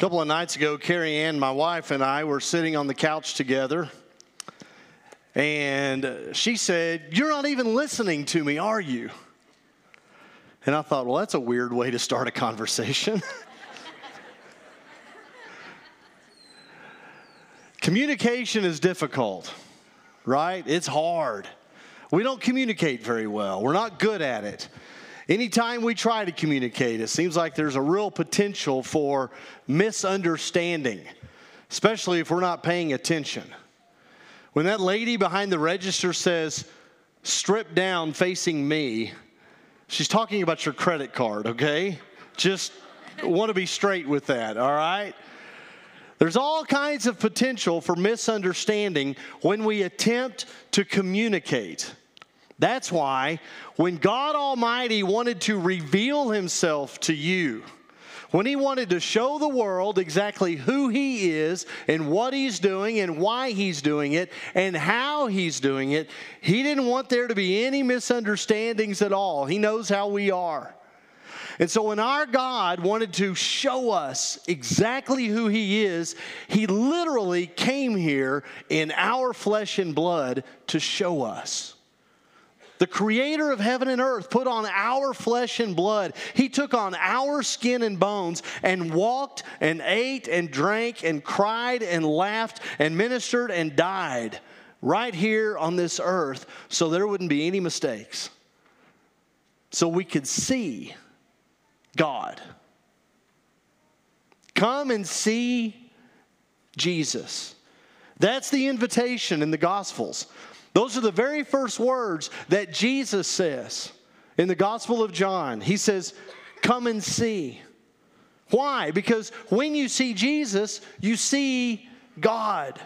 couple of nights ago, Carrie Ann, my wife, and I were sitting on the couch together. And she said, You're not even listening to me, are you? And I thought, Well, that's a weird way to start a conversation. Communication is difficult, right? It's hard. We don't communicate very well, we're not good at it. Anytime we try to communicate, it seems like there's a real potential for misunderstanding, especially if we're not paying attention. When that lady behind the register says, strip down facing me, she's talking about your credit card, okay? Just want to be straight with that, all right? There's all kinds of potential for misunderstanding when we attempt to communicate. That's why when God Almighty wanted to reveal himself to you, when he wanted to show the world exactly who he is and what he's doing and why he's doing it and how he's doing it, he didn't want there to be any misunderstandings at all. He knows how we are. And so, when our God wanted to show us exactly who He is, He literally came here in our flesh and blood to show us. The creator of heaven and earth put on our flesh and blood. He took on our skin and bones and walked and ate and drank and cried and laughed and ministered and died right here on this earth so there wouldn't be any mistakes. So we could see God. Come and see Jesus. That's the invitation in the Gospels. Those are the very first words that Jesus says in the Gospel of John. He says, Come and see. Why? Because when you see Jesus, you see God.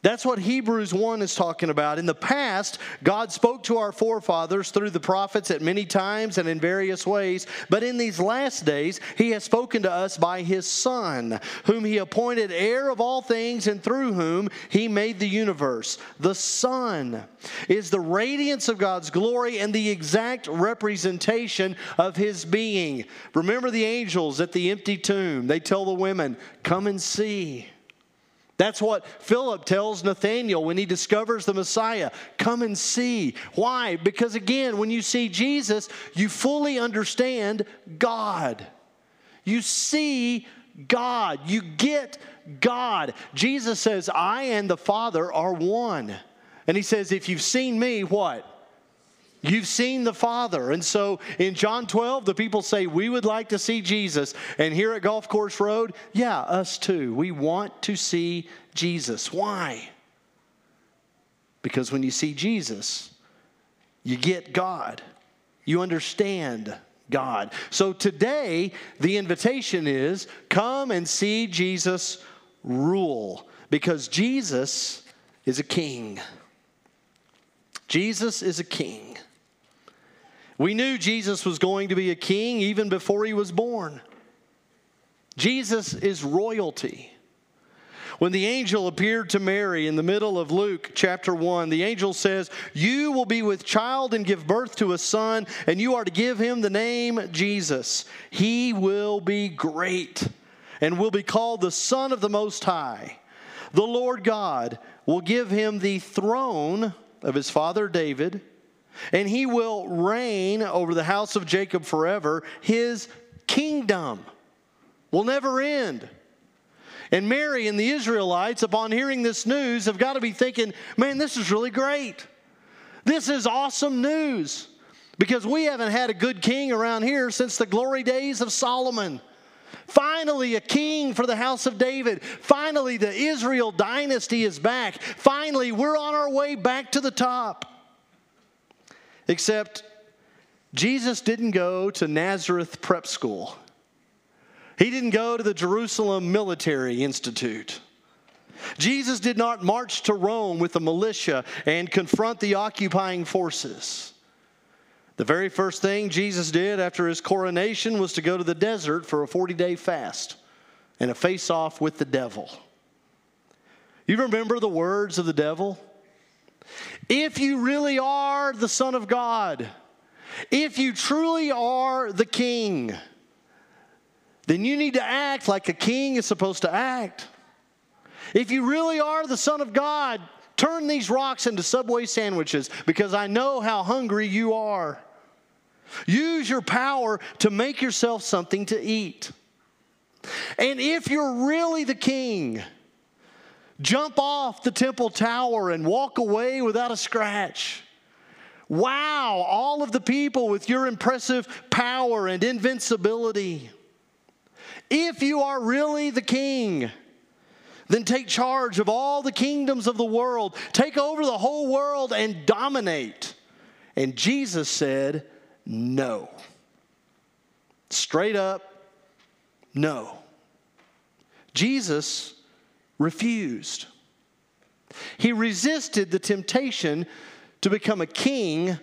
That's what Hebrews 1 is talking about. In the past, God spoke to our forefathers through the prophets at many times and in various ways. But in these last days, He has spoken to us by His Son, whom He appointed heir of all things and through whom He made the universe. The Son is the radiance of God's glory and the exact representation of His being. Remember the angels at the empty tomb. They tell the women, Come and see. That's what Philip tells Nathanael when he discovers the Messiah. Come and see. Why? Because again, when you see Jesus, you fully understand God. You see God. You get God. Jesus says, I and the Father are one. And he says, if you've seen me, what? You've seen the Father. And so in John 12, the people say, We would like to see Jesus. And here at Golf Course Road, yeah, us too. We want to see Jesus. Why? Because when you see Jesus, you get God, you understand God. So today, the invitation is come and see Jesus rule because Jesus is a king. Jesus is a king. We knew Jesus was going to be a king even before he was born. Jesus is royalty. When the angel appeared to Mary in the middle of Luke chapter 1, the angel says, You will be with child and give birth to a son, and you are to give him the name Jesus. He will be great and will be called the Son of the Most High. The Lord God will give him the throne of his father David and he will reign over the house of Jacob forever. His kingdom will never end. And Mary and the Israelites, upon hearing this news, have got to be thinking, man, this is really great. This is awesome news because we haven't had a good king around here since the glory days of Solomon. Finally, a king for the house of David. Finally, the Israel dynasty is back. Finally, we're on our way back to the top. Except Jesus didn't go to Nazareth Prep School, he didn't go to the Jerusalem Military Institute. Jesus did not march to Rome with the militia and confront the occupying forces. The very first thing Jesus did after his coronation was to go to the desert for a 40 day fast and a face off with the devil. You remember the words of the devil? If you really are the Son of God, if you truly are the King, then you need to act like a king is supposed to act. If you really are the Son of God, turn these rocks into Subway sandwiches because I know how hungry you are. Use your power to make yourself something to eat. And if you're really the king, jump off the temple tower and walk away without a scratch. Wow, all of the people with your impressive power and invincibility. If you are really the king, then take charge of all the kingdoms of the world. Take over the whole world and dominate. And Jesus said, No. Straight up, no. Jesus refused. He resisted the temptation to become a king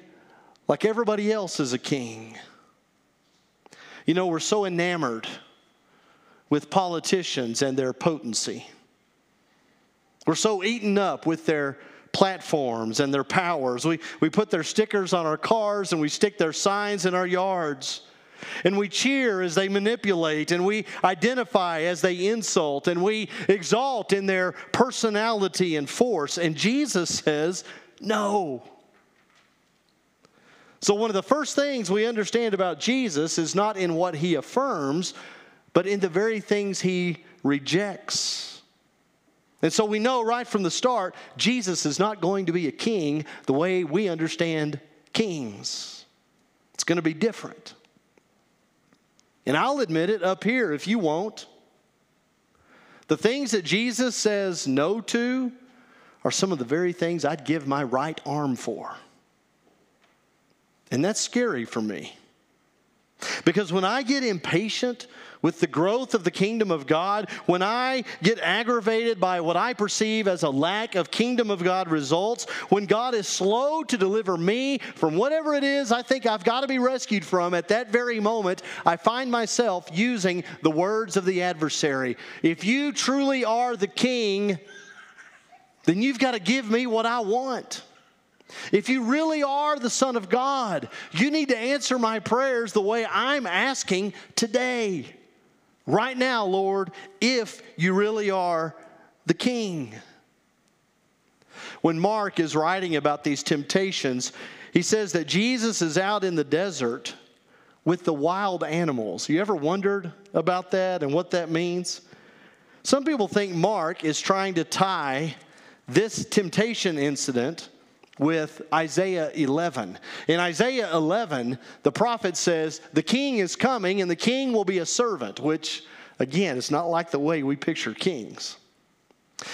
like everybody else is a king. You know, we're so enamored with politicians and their potency. We're so eaten up with their platforms and their powers. We, we put their stickers on our cars and we stick their signs in our yards. And we cheer as they manipulate, and we identify as they insult, and we exalt in their personality and force. And Jesus says, No. So, one of the first things we understand about Jesus is not in what he affirms, but in the very things he rejects. And so we know right from the start, Jesus is not going to be a king the way we understand kings. It's going to be different. And I'll admit it up here if you won't. The things that Jesus says no to are some of the very things I'd give my right arm for. And that's scary for me. Because when I get impatient with the growth of the kingdom of God, when I get aggravated by what I perceive as a lack of kingdom of God results, when God is slow to deliver me from whatever it is I think I've got to be rescued from, at that very moment, I find myself using the words of the adversary. If you truly are the king, then you've got to give me what I want. If you really are the Son of God, you need to answer my prayers the way I'm asking today. Right now, Lord, if you really are the King. When Mark is writing about these temptations, he says that Jesus is out in the desert with the wild animals. You ever wondered about that and what that means? Some people think Mark is trying to tie this temptation incident with Isaiah 11. In Isaiah 11, the prophet says, The king is coming and the king will be a servant, which, again, it's not like the way we picture kings.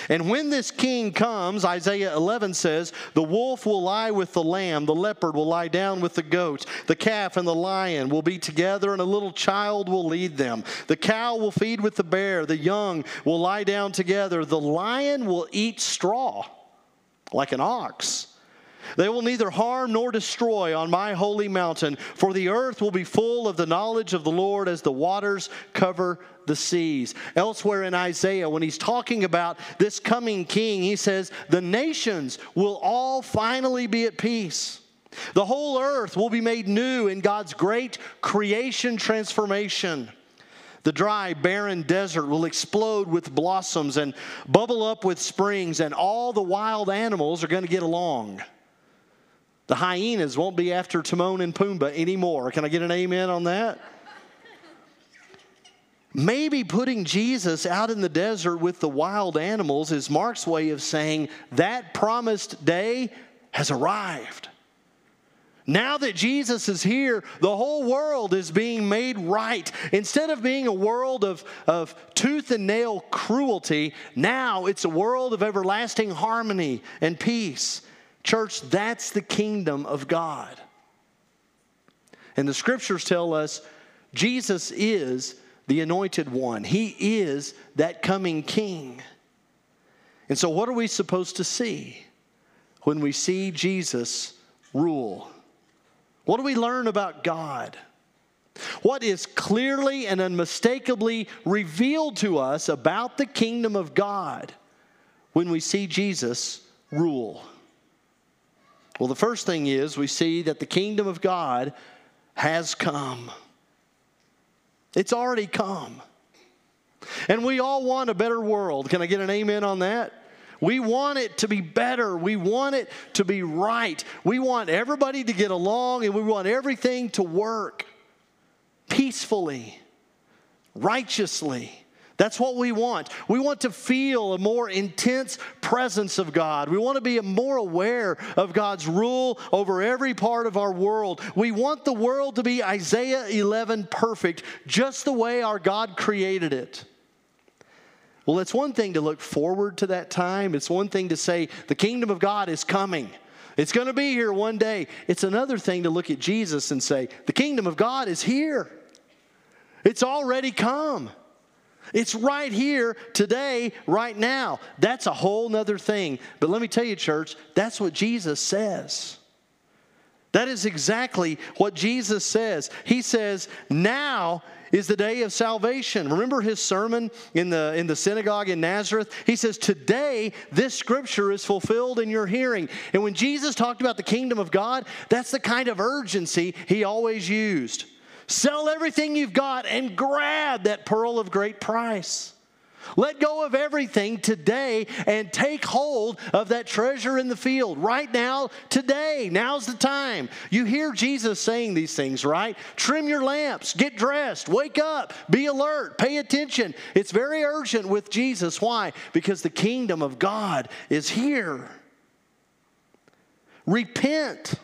And when this king comes, Isaiah 11 says, The wolf will lie with the lamb, the leopard will lie down with the goat, the calf and the lion will be together, and a little child will lead them. The cow will feed with the bear, the young will lie down together, the lion will eat straw like an ox. They will neither harm nor destroy on my holy mountain, for the earth will be full of the knowledge of the Lord as the waters cover the seas. Elsewhere in Isaiah, when he's talking about this coming king, he says, The nations will all finally be at peace. The whole earth will be made new in God's great creation transformation. The dry, barren desert will explode with blossoms and bubble up with springs, and all the wild animals are going to get along. The hyenas won't be after Timon and Pumbaa anymore. Can I get an amen on that? Maybe putting Jesus out in the desert with the wild animals is Mark's way of saying that promised day has arrived. Now that Jesus is here, the whole world is being made right. Instead of being a world of, of tooth and nail cruelty, now it's a world of everlasting harmony and peace. Church, that's the kingdom of God. And the scriptures tell us Jesus is the anointed one, He is that coming king. And so, what are we supposed to see when we see Jesus rule? What do we learn about God? What is clearly and unmistakably revealed to us about the kingdom of God when we see Jesus rule? Well, the first thing is we see that the kingdom of God has come. It's already come. And we all want a better world. Can I get an amen on that? We want it to be better. We want it to be right. We want everybody to get along and we want everything to work peacefully, righteously. That's what we want. We want to feel a more intense presence of God. We want to be more aware of God's rule over every part of our world. We want the world to be Isaiah 11 perfect, just the way our God created it. Well, it's one thing to look forward to that time. It's one thing to say, the kingdom of God is coming. It's going to be here one day. It's another thing to look at Jesus and say, the kingdom of God is here. It's already come. It's right here today, right now. That's a whole nother thing. But let me tell you, church, that's what Jesus says. That is exactly what Jesus says. He says, Now is the day of salvation. Remember his sermon in the, in the synagogue in Nazareth? He says, Today, this scripture is fulfilled in your hearing. And when Jesus talked about the kingdom of God, that's the kind of urgency he always used. Sell everything you've got and grab that pearl of great price. Let go of everything today and take hold of that treasure in the field right now, today. Now's the time. You hear Jesus saying these things, right? Trim your lamps, get dressed, wake up, be alert, pay attention. It's very urgent with Jesus. Why? Because the kingdom of God is here. Repent.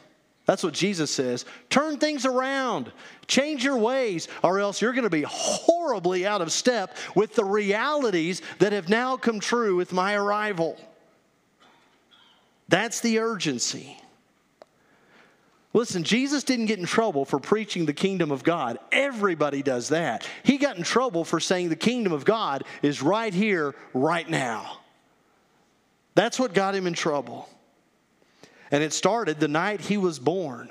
That's what Jesus says. Turn things around. Change your ways, or else you're going to be horribly out of step with the realities that have now come true with my arrival. That's the urgency. Listen, Jesus didn't get in trouble for preaching the kingdom of God. Everybody does that. He got in trouble for saying the kingdom of God is right here, right now. That's what got him in trouble. And it started the night he was born.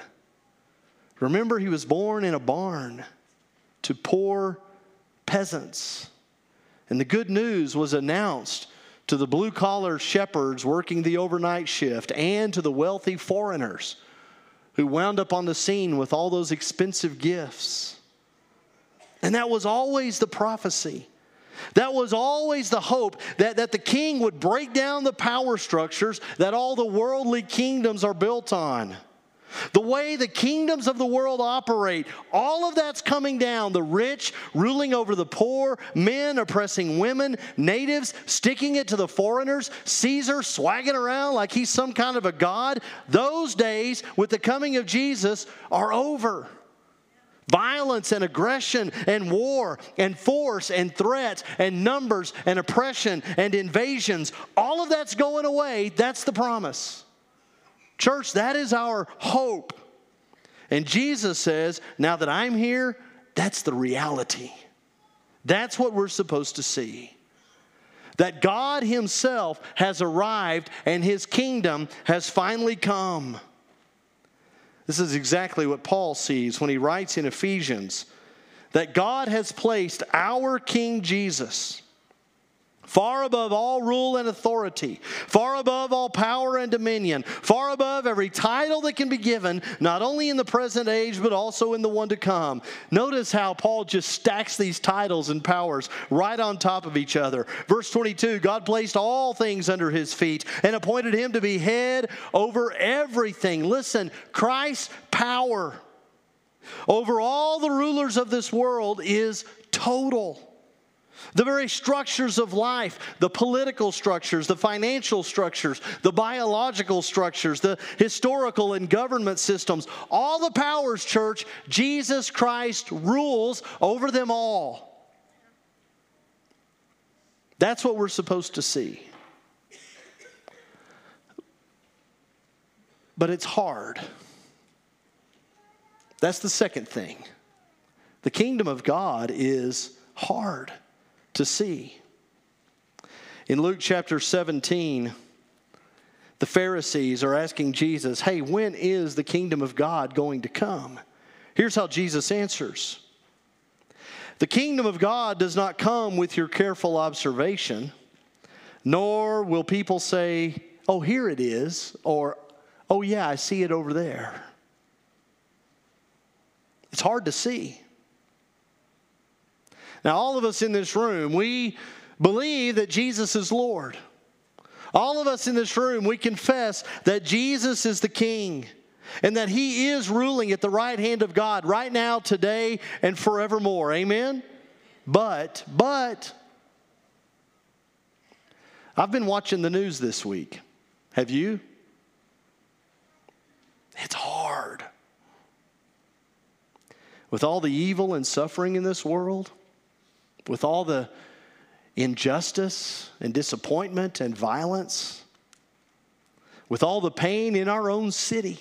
Remember, he was born in a barn to poor peasants. And the good news was announced to the blue collar shepherds working the overnight shift and to the wealthy foreigners who wound up on the scene with all those expensive gifts. And that was always the prophecy. That was always the hope that, that the king would break down the power structures that all the worldly kingdoms are built on. The way the kingdoms of the world operate, all of that's coming down. The rich ruling over the poor, men oppressing women, natives sticking it to the foreigners, Caesar swagging around like he's some kind of a god. Those days, with the coming of Jesus, are over. Violence and aggression and war and force and threats and numbers and oppression and invasions, all of that's going away. That's the promise. Church, that is our hope. And Jesus says, now that I'm here, that's the reality. That's what we're supposed to see. That God Himself has arrived and His kingdom has finally come. This is exactly what Paul sees when he writes in Ephesians that God has placed our King Jesus far above all rule and authority, far above all power and dominion, far above every title that can be given, not only in the present age, but also in the one to come. Notice how Paul just stacks these titles and powers right on top of each other. Verse 22 God placed all things under his feet and appointed him to be head over everything. Listen, Christ's power over all the rulers of this world is total. The very structures of life, the political structures, the financial structures, the biological structures, the historical and government systems, all the powers, church, Jesus Christ rules over them all. That's what we're supposed to see. But it's hard. That's the second thing. The kingdom of God is hard to see. In Luke chapter 17, the Pharisees are asking Jesus, Hey, when is the kingdom of God going to come? Here's how Jesus answers The kingdom of God does not come with your careful observation, nor will people say, Oh, here it is, or Oh, yeah, I see it over there. It's hard to see. Now, all of us in this room, we believe that Jesus is Lord. All of us in this room, we confess that Jesus is the King and that He is ruling at the right hand of God right now, today, and forevermore. Amen? But, but, I've been watching the news this week. Have you? It's hard. With all the evil and suffering in this world, with all the injustice and disappointment and violence, with all the pain in our own city,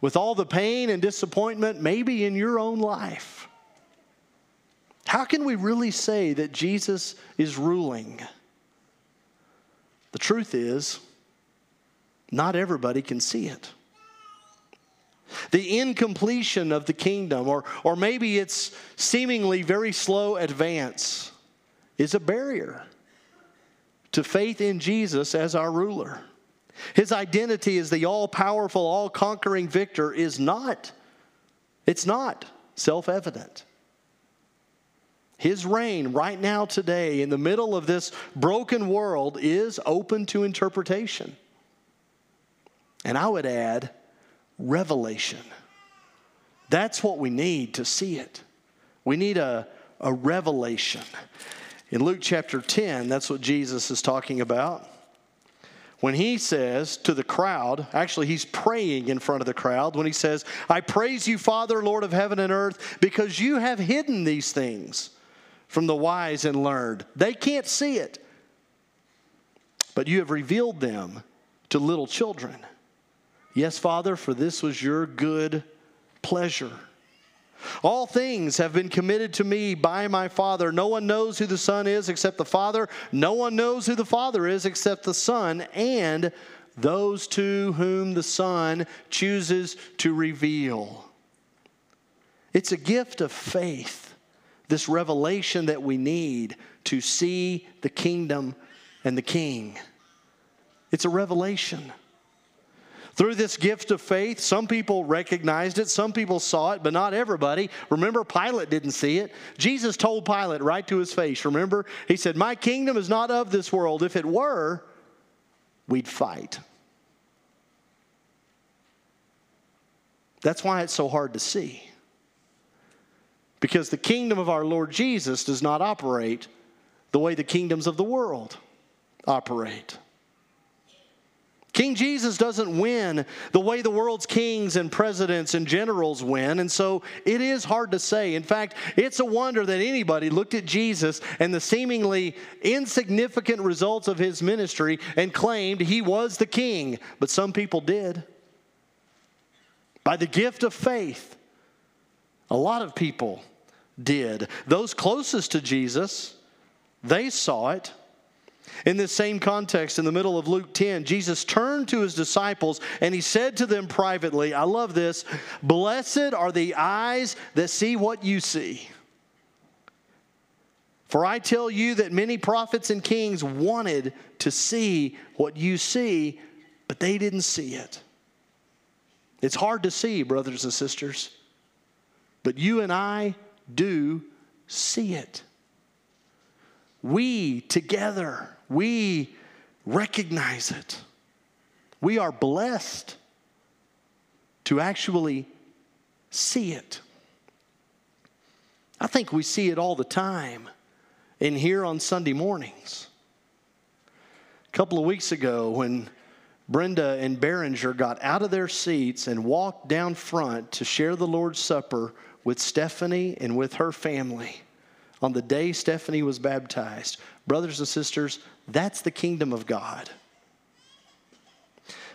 with all the pain and disappointment maybe in your own life, how can we really say that Jesus is ruling? The truth is, not everybody can see it. The incompletion of the kingdom, or, or maybe its seemingly very slow advance, is a barrier to faith in Jesus as our ruler. His identity as the all powerful, all conquering victor is not, it's not self evident. His reign right now, today, in the middle of this broken world, is open to interpretation. And I would add, revelation. That's what we need to see it. We need a, a revelation. In Luke chapter 10, that's what Jesus is talking about. When he says to the crowd, actually, he's praying in front of the crowd when he says, I praise you, Father, Lord of heaven and earth, because you have hidden these things from the wise and learned. They can't see it, but you have revealed them to little children. Yes, Father, for this was your good pleasure. All things have been committed to me by my Father. No one knows who the Son is except the Father. No one knows who the Father is except the Son and those to whom the Son chooses to reveal. It's a gift of faith, this revelation that we need to see the kingdom and the King. It's a revelation. Through this gift of faith, some people recognized it, some people saw it, but not everybody. Remember, Pilate didn't see it. Jesus told Pilate right to his face, remember? He said, My kingdom is not of this world. If it were, we'd fight. That's why it's so hard to see. Because the kingdom of our Lord Jesus does not operate the way the kingdoms of the world operate. King Jesus doesn't win the way the world's kings and presidents and generals win, and so it is hard to say. In fact, it's a wonder that anybody looked at Jesus and the seemingly insignificant results of his ministry and claimed he was the king, but some people did. By the gift of faith, a lot of people did. Those closest to Jesus, they saw it in this same context, in the middle of Luke 10, Jesus turned to his disciples and he said to them privately, I love this, blessed are the eyes that see what you see. For I tell you that many prophets and kings wanted to see what you see, but they didn't see it. It's hard to see, brothers and sisters, but you and I do see it. We together we recognize it. We are blessed to actually see it. I think we see it all the time in here on Sunday mornings. A couple of weeks ago, when Brenda and Behringer got out of their seats and walked down front to share the Lord's Supper with Stephanie and with her family on the day Stephanie was baptized. Brothers and sisters, that's the kingdom of God.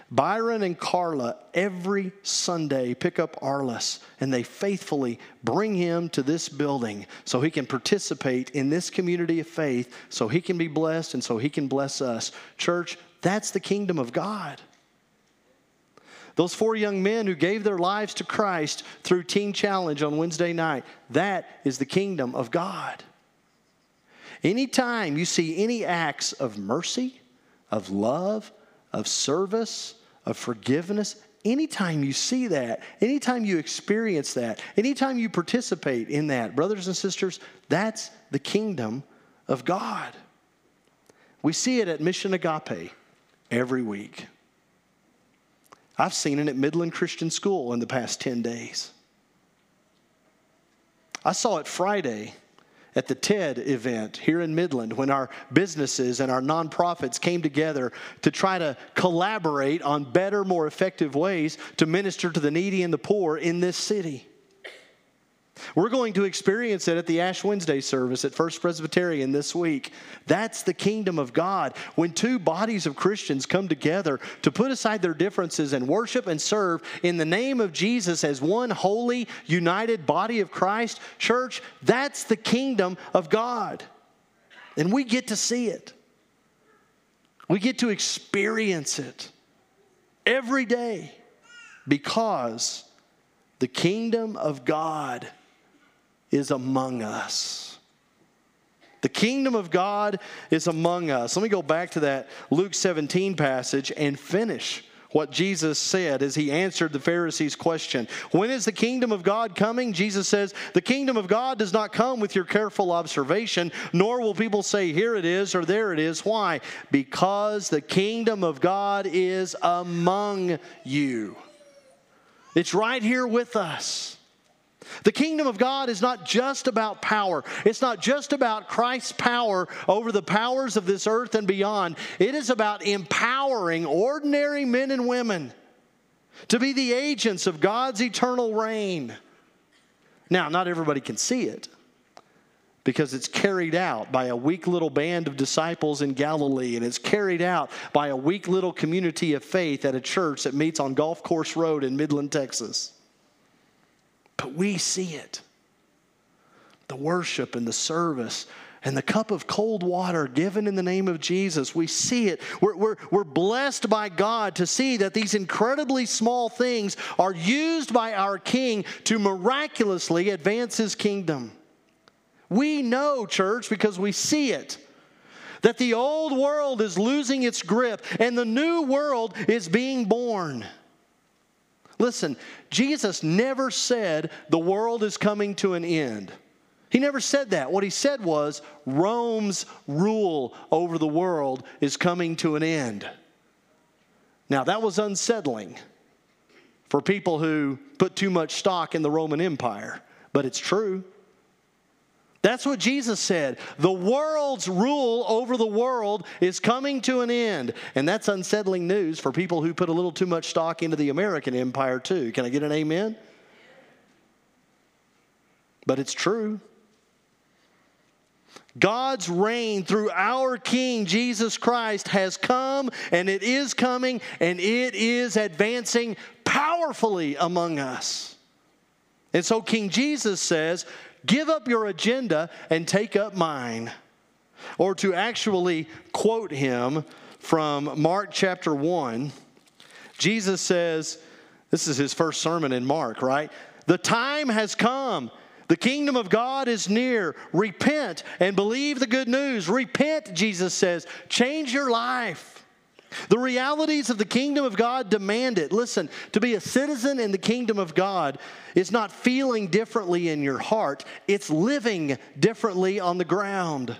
Byron and Carla every Sunday pick up Arliss and they faithfully bring him to this building so he can participate in this community of faith, so he can be blessed and so he can bless us. Church, that's the kingdom of God. Those four young men who gave their lives to Christ through Teen Challenge on Wednesday night, that is the kingdom of God. Anytime you see any acts of mercy, of love, of service, of forgiveness, anytime you see that, anytime you experience that, anytime you participate in that, brothers and sisters, that's the kingdom of God. We see it at Mission Agape every week. I've seen it at Midland Christian School in the past 10 days. I saw it Friday at the TED event here in Midland when our businesses and our nonprofits came together to try to collaborate on better, more effective ways to minister to the needy and the poor in this city. We're going to experience it at the Ash Wednesday service at First Presbyterian this week. That's the kingdom of God. When two bodies of Christians come together to put aside their differences and worship and serve in the name of Jesus as one holy, united body of Christ, church, that's the kingdom of God. And we get to see it. We get to experience it every day because the kingdom of God is among us. The kingdom of God is among us. Let me go back to that Luke 17 passage and finish what Jesus said as he answered the Pharisees' question. When is the kingdom of God coming? Jesus says, The kingdom of God does not come with your careful observation, nor will people say, Here it is or there it is. Why? Because the kingdom of God is among you. It's right here with us. The kingdom of God is not just about power. It's not just about Christ's power over the powers of this earth and beyond. It is about empowering ordinary men and women to be the agents of God's eternal reign. Now, not everybody can see it because it's carried out by a weak little band of disciples in Galilee, and it's carried out by a weak little community of faith at a church that meets on Golf Course Road in Midland, Texas. But we see it the worship and the service and the cup of cold water given in the name of Jesus. We see it. We're, we're, we're blessed by God to see that these incredibly small things are used by our King to miraculously advance his kingdom. We know, church, because we see it, that the old world is losing its grip and the new world is being born. Listen, Jesus never said the world is coming to an end. He never said that. What he said was Rome's rule over the world is coming to an end. Now, that was unsettling for people who put too much stock in the Roman Empire, but it's true. That's what Jesus said. The world's rule over the world is coming to an end. And that's unsettling news for people who put a little too much stock into the American empire, too. Can I get an amen? But it's true. God's reign through our King Jesus Christ has come and it is coming and it is advancing powerfully among us. And so King Jesus says, Give up your agenda and take up mine. Or to actually quote him from Mark chapter 1, Jesus says, this is his first sermon in Mark, right? The time has come. The kingdom of God is near. Repent and believe the good news. Repent, Jesus says. Change your life. The realities of the kingdom of God demand it. Listen, to be a citizen in the kingdom of God is not feeling differently in your heart, it's living differently on the ground.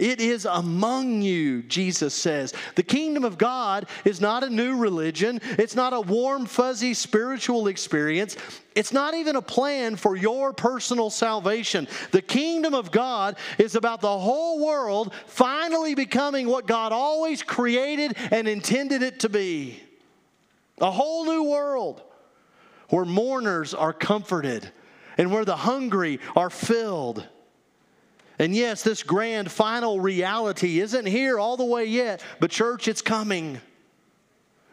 It is among you, Jesus says. The kingdom of God is not a new religion. It's not a warm, fuzzy spiritual experience. It's not even a plan for your personal salvation. The kingdom of God is about the whole world finally becoming what God always created and intended it to be a whole new world where mourners are comforted and where the hungry are filled and yes, this grand final reality isn't here all the way yet, but church, it's coming.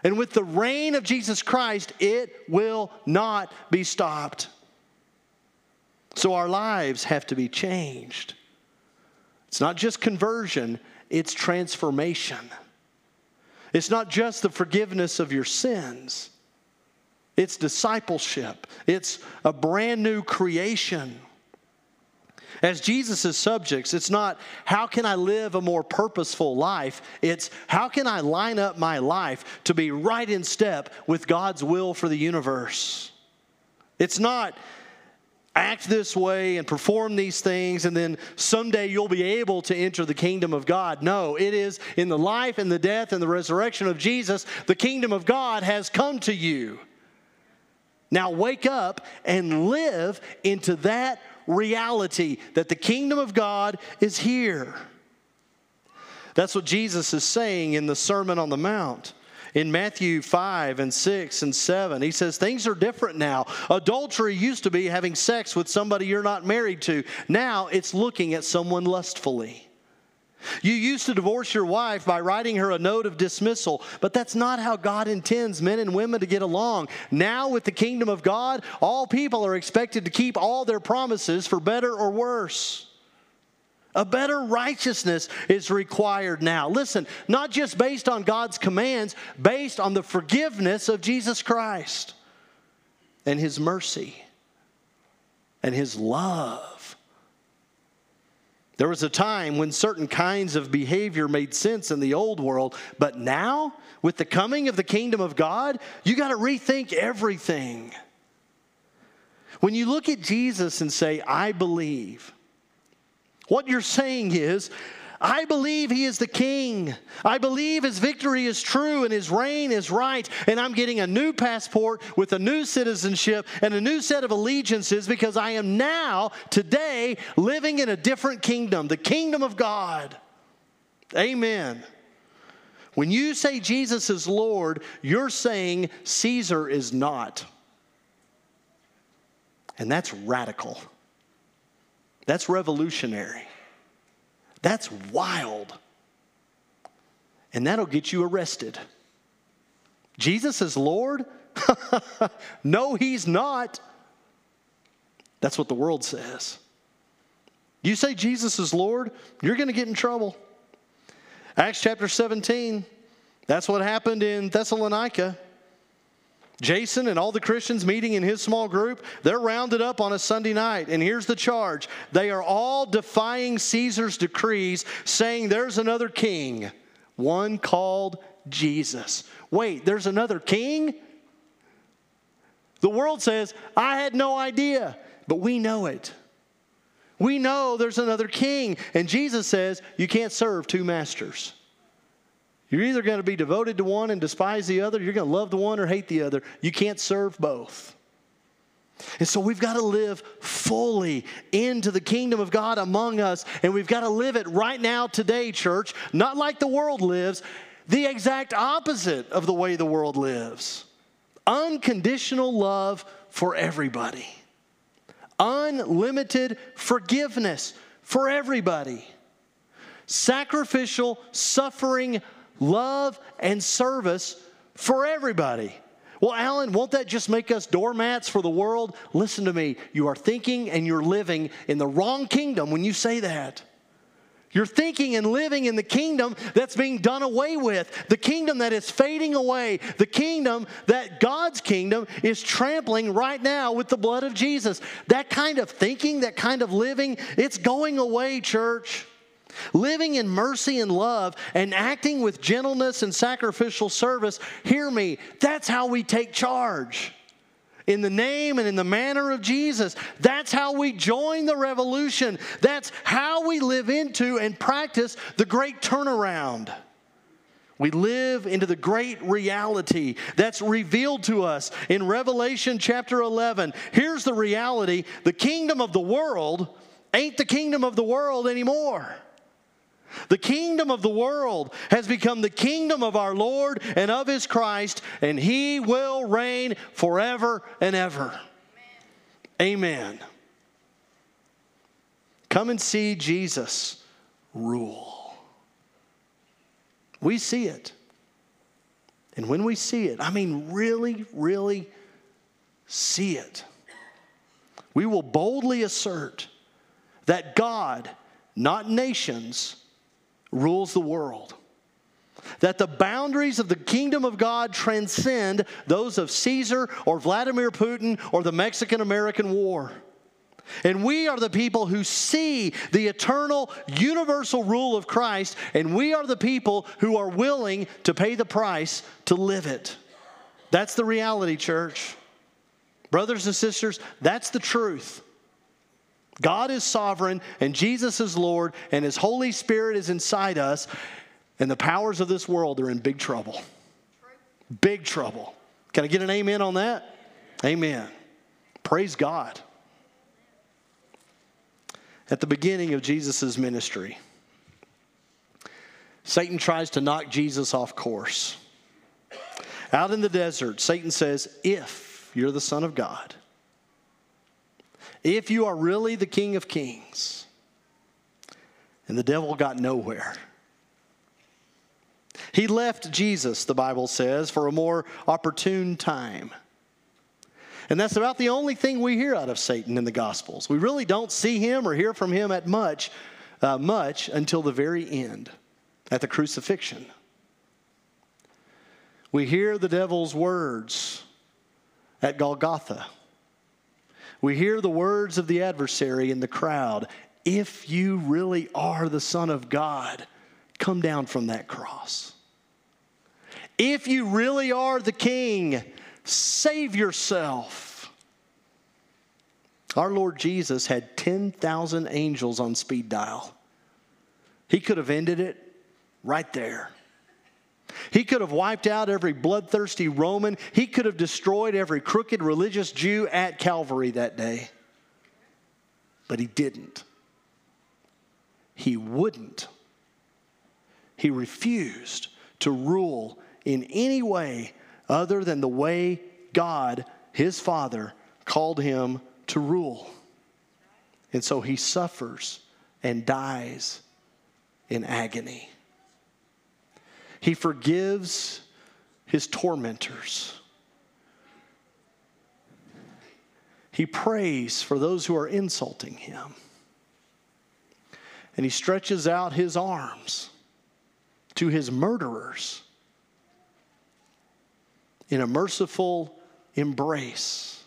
And with the reign of Jesus Christ, it will not be stopped. So our lives have to be changed. It's not just conversion, it's transformation. It's not just the forgiveness of your sins, it's discipleship, it's a brand new creation. As Jesus' subjects, it's not how can I live a more purposeful life? It's how can I line up my life to be right in step with God's will for the universe? It's not act this way and perform these things, and then someday you'll be able to enter the kingdom of God. No, it is in the life and the death and the resurrection of Jesus, the kingdom of God has come to you. Now wake up and live into that reality that the kingdom of God is here. That's what Jesus is saying in the Sermon on the Mount. In Matthew 5 and 6 and 7, he says, Things are different now. Adultery used to be having sex with somebody you're not married to. Now it's looking at someone lustfully. You used to divorce your wife by writing her a note of dismissal, but that's not how God intends men and women to get along. Now, with the kingdom of God, all people are expected to keep all their promises for better or worse. A better righteousness is required now. Listen, not just based on God's commands, based on the forgiveness of Jesus Christ and his mercy and his love. There was a time when certain kinds of behavior made sense in the old world, but now, with the coming of the kingdom of God, you got to rethink everything. When you look at Jesus and say, I believe, what you're saying is, I believe he is the king. I believe his victory is true and his reign is right. And I'm getting a new passport with a new citizenship and a new set of allegiances because I am now, today, living in a different kingdom, the kingdom of God. Amen. When you say Jesus is Lord, you're saying Caesar is not. And that's radical. That's revolutionary. That's wild. And that'll get you arrested. Jesus is Lord? no, he's not. That's what the world says. You say Jesus is Lord, you're going to get in trouble. Acts chapter 17, that's what happened in Thessalonica. Jason and all the Christians meeting in his small group, they're rounded up on a Sunday night. And here's the charge they are all defying Caesar's decrees, saying there's another king, one called Jesus. Wait, there's another king? The world says, I had no idea, but we know it. We know there's another king. And Jesus says, you can't serve two masters. You're either going to be devoted to one and despise the other, you're going to love the one or hate the other. You can't serve both. And so we've got to live fully into the kingdom of God among us, and we've got to live it right now, today, church, not like the world lives, the exact opposite of the way the world lives. Unconditional love for everybody, unlimited forgiveness for everybody, sacrificial, suffering, love and service for everybody. Well, Alan, won't that just make us doormats for the world? Listen to me. You are thinking and you're living in the wrong kingdom when you say that. You're thinking and living in the kingdom that's being done away with, the kingdom that is fading away, the kingdom that God's kingdom is trampling right now with the blood of Jesus. That kind of thinking, that kind of living, it's going away, church. Living in mercy and love and acting with gentleness and sacrificial service, hear me, that's how we take charge. In the name and in the manner of Jesus. That's how we join the revolution. That's how we live into and practice the great turnaround. We live into the great reality that's revealed to us in Revelation chapter 11. Here's the reality the kingdom of the world ain't the kingdom of the world anymore. The kingdom of the world has become the kingdom of our Lord and of his Christ, and he will reign forever and ever. Amen. Amen. Come and see Jesus rule. We see it. And when we see it, I mean, really, really see it, we will boldly assert that God, not nations, rules the world. That the boundaries of the kingdom of God transcend those of Caesar or Vladimir Putin or the Mexican American War. And we are the people who see the eternal, universal rule of Christ, and we are the people who are willing to pay the price to live it. That's the reality, church. Brothers and sisters, that's the truth. God is sovereign, and Jesus is Lord, and His Holy Spirit is inside us, and the powers of this world are in big trouble. Big trouble. Can I get an amen on that? Amen. Praise God at the beginning of Jesus' ministry. Satan tries to knock Jesus off course. Out in the desert, Satan says, If you're the Son of God, if you are really the King of Kings, and the devil got nowhere. He left Jesus, the Bible says, for a more opportune time. And that's about the only thing we hear out of Satan in the Gospels. We really don't see him or hear from him at much, uh, much until the very end, at the crucifixion. We hear the devil's words at Golgotha. We hear the words of the adversary in the crowd. If you really are the Son of God, come down from that cross. If you really are the King, Save yourself. Our Lord Jesus had 10,000 angels on speed dial. He could have ended it right there. He could have wiped out every bloodthirsty Roman. He could have destroyed every crooked religious Jew at Calvary that day. But he didn't. He wouldn't. He refused to rule in any way other than the way God, his Father, called him to rule. And so he suffers and dies in agony. He forgives his tormentors. He prays for those who are insulting him. And he stretches out his arms to his murderers in a merciful embrace.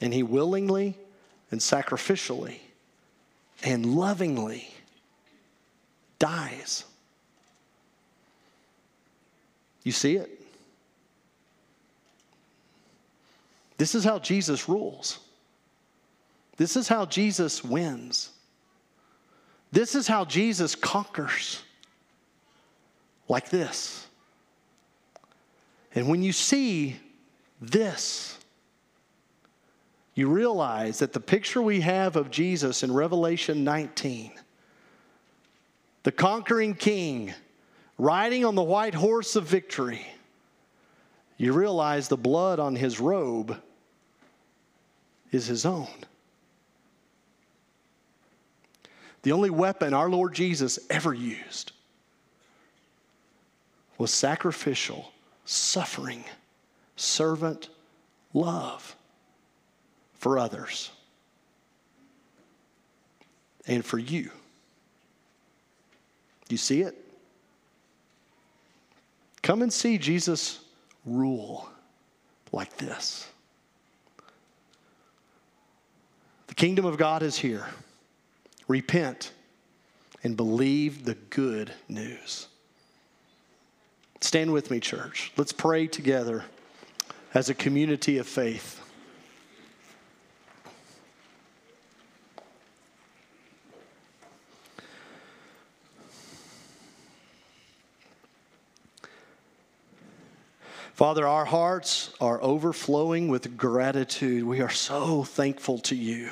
And he willingly and sacrificially and lovingly dies. You see it? This is how Jesus rules. This is how Jesus wins. This is how Jesus conquers. Like this. And when you see this, you realize that the picture we have of Jesus in Revelation 19, the conquering king riding on the white horse of victory, you realize the blood on his robe is his own. The only weapon our Lord Jesus ever used was sacrificial suffering, servant love for others and for you. You see it? Come and see Jesus rule like this. The kingdom of God is here. Repent and believe the good news. Stand with me, church. Let's pray together as a community of faith. Father, our hearts are overflowing with gratitude. We are so thankful to you.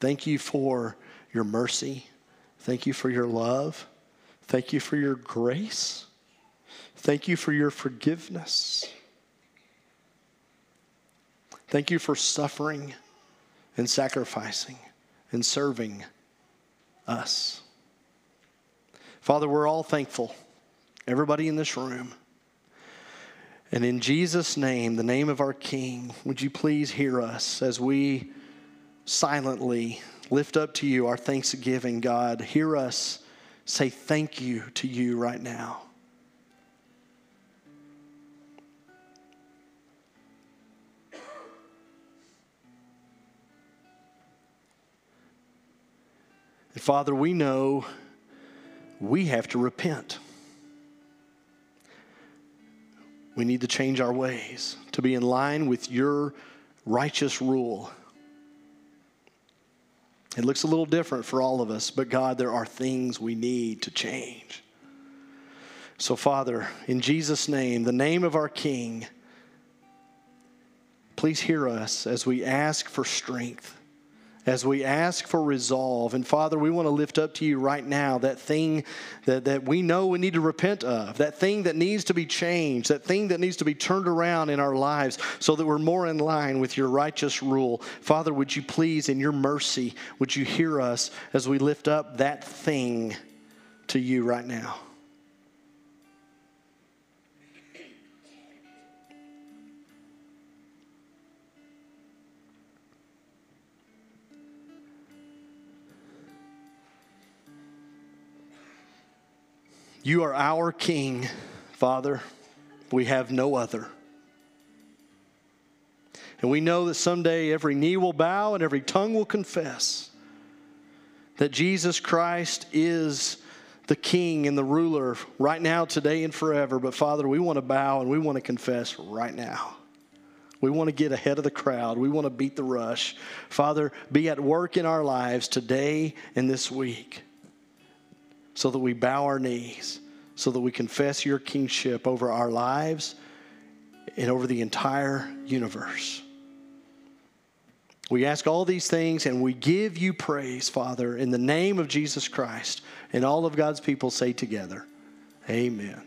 Thank you for your mercy. Thank you for your love. Thank you for your grace. Thank you for your forgiveness. Thank you for suffering and sacrificing and serving us. Father, we're all thankful, everybody in this room. And in Jesus' name, the name of our King, would you please hear us as we silently lift up to you our thanksgiving, God? Hear us say thank you to you right now. And Father, we know we have to repent. We need to change our ways to be in line with your righteous rule. It looks a little different for all of us, but God, there are things we need to change. So, Father, in Jesus' name, the name of our King, please hear us as we ask for strength as we ask for resolve. And Father, we want to lift up to you right now that thing that, that we know we need to repent of, that thing that needs to be changed, that thing that needs to be turned around in our lives so that we're more in line with your righteous rule. Father, would you please, in your mercy, would you hear us as we lift up that thing to you right now? You are our King, Father. We have no other. And we know that someday every knee will bow and every tongue will confess that Jesus Christ is the King and the ruler right now, today, and forever. But Father, we want to bow and we want to confess right now. We want to get ahead of the crowd. We want to beat the rush. Father, be at work in our lives today and this week so that we bow our knees, so that we confess your kingship over our lives and over the entire universe. We ask all these things and we give you praise, Father, in the name of Jesus Christ. And all of God's people say together, Amen.